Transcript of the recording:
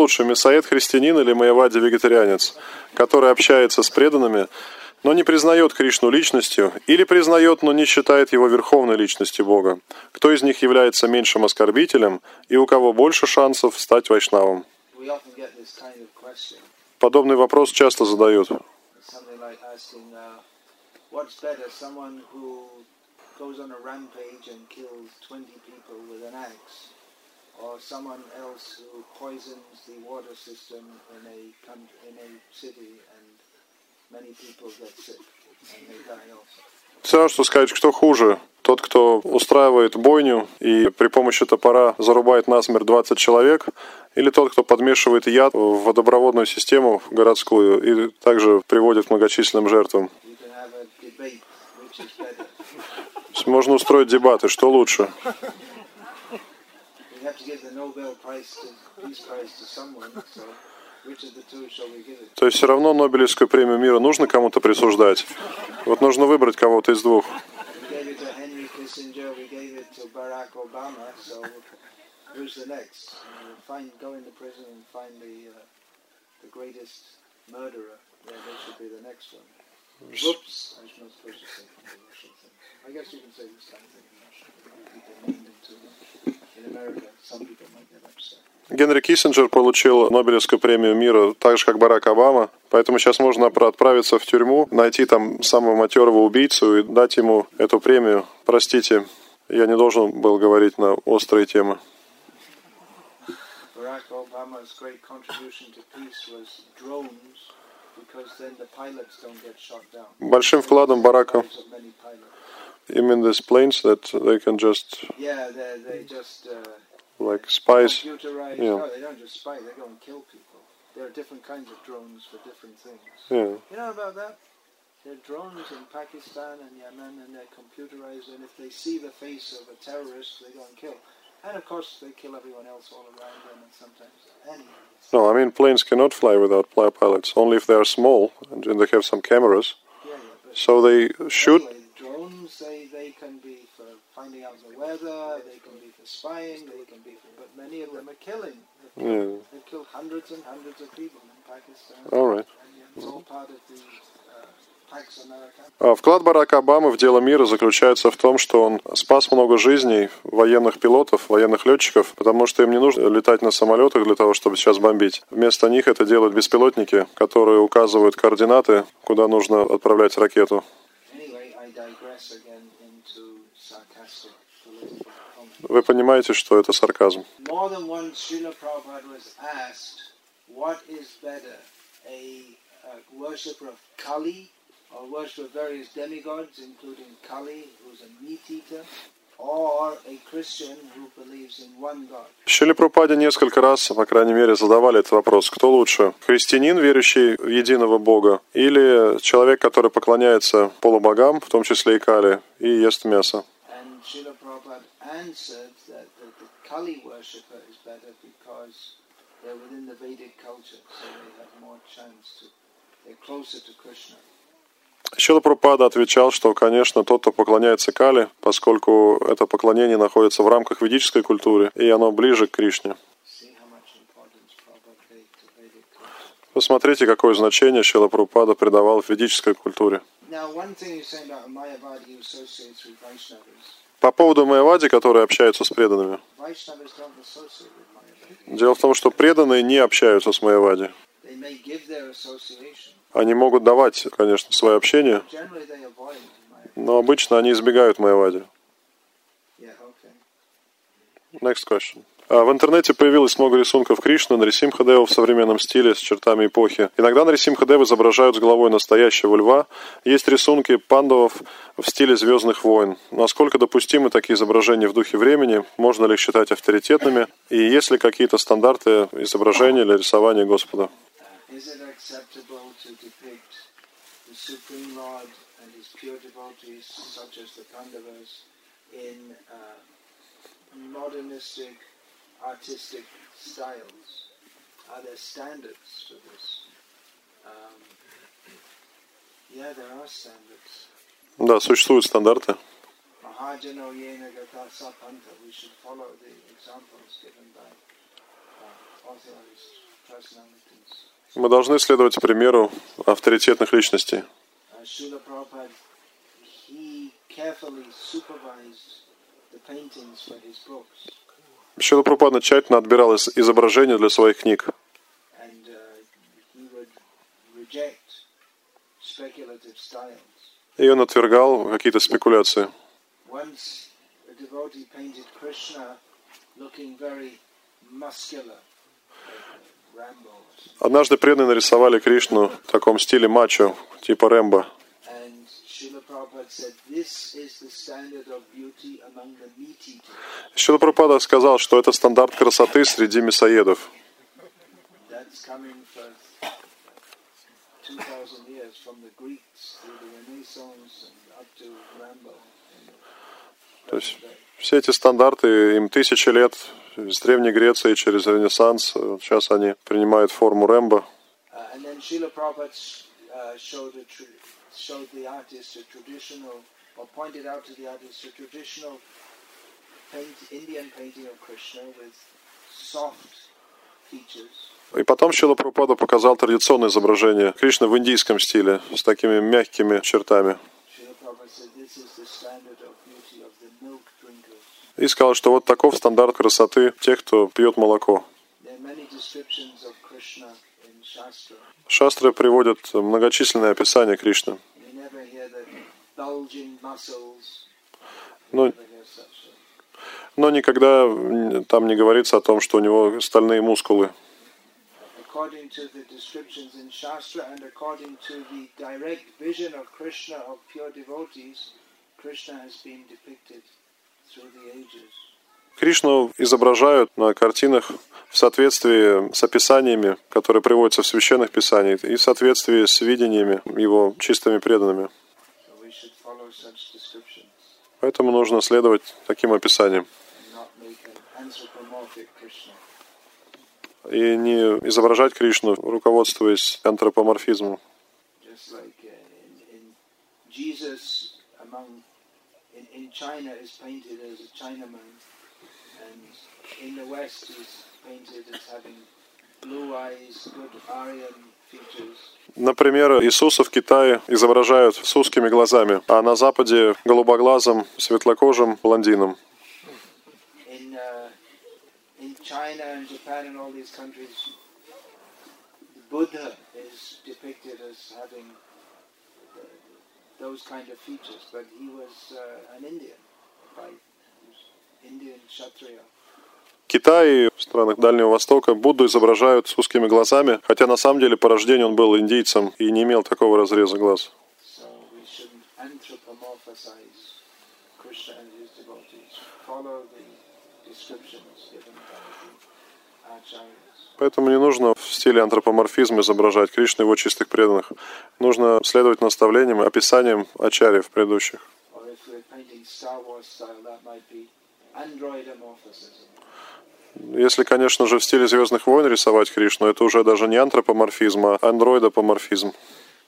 лучше, мясоед христианин или Маявади вегетарианец, который общается с преданными, но не признает Кришну личностью, или признает, но не считает его верховной личностью Бога? Кто из них является меньшим оскорбителем и у кого больше шансов стать вайшнавом? Подобный вопрос часто задают. Uh, what's better, someone who goes on a rampage and kills 20 people with an axe, or someone else who poisons the water system in a in a city and many people get sick and they die also. Все что сказать, кто хуже. Тот, кто устраивает бойню и при помощи топора зарубает насмерть 20 человек, или тот, кто подмешивает яд в водопроводную систему городскую и также приводит к многочисленным жертвам. Можно устроить дебаты, что лучше. То есть все равно Нобелевскую премию мира нужно кому-то присуждать. Вот нужно выбрать кого-то из двух. Uh, uh, the greatest murderer. Yeah, they should be the next one. Whoops, I was not supposed to say the Russian thing. I guess you can say the same thing in Russian. People mean it too much. In America, some people might get upset. Генри Киссинджер получил Нобелевскую премию мира так же, как Барак Обама. Поэтому сейчас можно отпра- отправиться в тюрьму, найти там самого матерого убийцу и дать ему эту премию. Простите, я не должен был говорить на острые темы. Barack Obama's great contribution to peace was drones, because then the pilots don't get shot down. Большим вкладом Барака Lives of many pilots. именно these planes that they can just Yeah, they they just uh, like spies. computerized. Yeah. No, they don't just spy; they go and kill people. There are different kinds of drones for different things. Yeah. You know about that? There are drones in Pakistan and Yemen, and they're computerized. And if they see the face of a terrorist, they go and kill. And of course, they kill everyone else all around them, and sometimes animals. No, I mean planes cannot fly without pilots. Only if they are small and then they have some cameras. Yeah, yeah. So they should. drones, they, they can be for finding out the weather. They can be for spying. They can be for. But many of them are killing. They've killed, Yeah. they've killed hundreds and hundreds of people in Pakistan. All right. And yeah, it's all part of the Вклад Барака Обамы в дело мира заключается в том, что он спас много жизней военных пилотов, военных летчиков, потому что им не нужно летать на самолетах для того, чтобы сейчас бомбить. Вместо них это делают беспилотники, которые указывают координаты, куда нужно отправлять ракету. Вы понимаете, что это сарказм. What is better, a, a worshipper of Kali, or worshipper of various demigods, including Kali, who's a meat eater, or a Christian who believes in one God? Шили Прупаде несколько раз, по крайней мере, задавали этот вопрос. Кто лучше? Христианин, верующий в единого Бога, или человек, который поклоняется полубогам, в том числе и Кали, и ест мясо? And Srila Prabhupada answered that the, the Kali worshipper is better because they're within the Vedic culture, so they have more chance to, they're closer to Krishna. Шила Прупада отвечал, что, конечно, тот, кто поклоняется Кали, поскольку это поклонение находится в рамках ведической культуры, и оно ближе к Кришне. Посмотрите, какое значение Шила Прупада придавал ведической культуре. По поводу Майавади, которые общаются с преданными. Дело в том, что преданные не общаются с Майавади. Они могут давать, конечно, свое общение, но обычно они избегают Майавади. Yeah, okay. Next question. А, В интернете появилось много рисунков Кришны Нарисимхадева в современном стиле с чертами эпохи. Иногда Нарисимхадева изображают с головой настоящего льва. Есть рисунки пандавов в стиле «Звездных войн». Насколько допустимы такие изображения в духе времени? Можно ли их считать авторитетными? И есть ли какие-то стандарты изображения или рисования Господа? Is it acceptable to depict the Supreme Lord and his pure devotees, such as the Pandavas, in uh, modernistic, artistic styles? Are there standards for this? Um, yeah, there are standards. Да, существуют стандарты. Mahajano yena gata sapanta. We should follow the examples given by uh, authorized personalities. Мы должны следовать примеру авторитетных личностей. Шила Прабхупада тщательно отбирал из- изображения для своих книг. uh. И он отвергал какие-то спекуляции. Однажды преданные нарисовали Кришну в таком стиле мачо, типа Рэмбо. Шила Прабхупада сказал, что это стандарт красоты среди мясоедов. That's coming for 2,000 years from the Greeks through the Renaissance and up to Rambo. То есть все эти стандарты, им тысячи лет, с Древней Греции через Ренессанс, сейчас они принимают форму Рэмбо. Uh, uh. И потом Шила Прабхупада показал традиционное изображение Кришны в индийском стиле, с такими мягкими чертами. Prabhupada said this is the standard of beauty of the milk. И сказал, что вот таков стандарт красоты тех, кто пьет молоко. Шастры приводят многочисленные описания Кришны. Но, но никогда там не говорится о том, что у него стальные мускулы. Krishna has been depicted. Кришну изображают на картинах в соответствии с описаниями, которые приводятся в священных писаниях, и в соответствии с видениями его чистыми преданными. Поэтому нужно следовать таким описаниям. И не изображать Кришну, руководствуясь антропоморфизмом. In, in China is painted as a Chinaman, and in the West he's painted as having blue eyes, good Aryan features. Например, Иисуса в Китае изображают с узкими глазами, а на Западе голубоглазым, светлокожим блондином. In uh, in China and Japan and all these countries, the Buddha is depicted as having uh, those kind of features, but he was uh, an Indian, by Indian Kshatriya. Китае в странах Дальнего Востока Будду изображают с узкими глазами, хотя на самом деле по рождению он был индийцем и не имел такого разреза глаз. So Поэтому не нужно в стиле антропоморфизма изображать Кришну и его чистых преданных. Нужно следовать наставлениям, описаниям ачарьев предыдущих. Если, конечно же, в стиле Звездных войн рисовать Кришну, это уже даже не антропоморфизм, а андроидопоморфизм.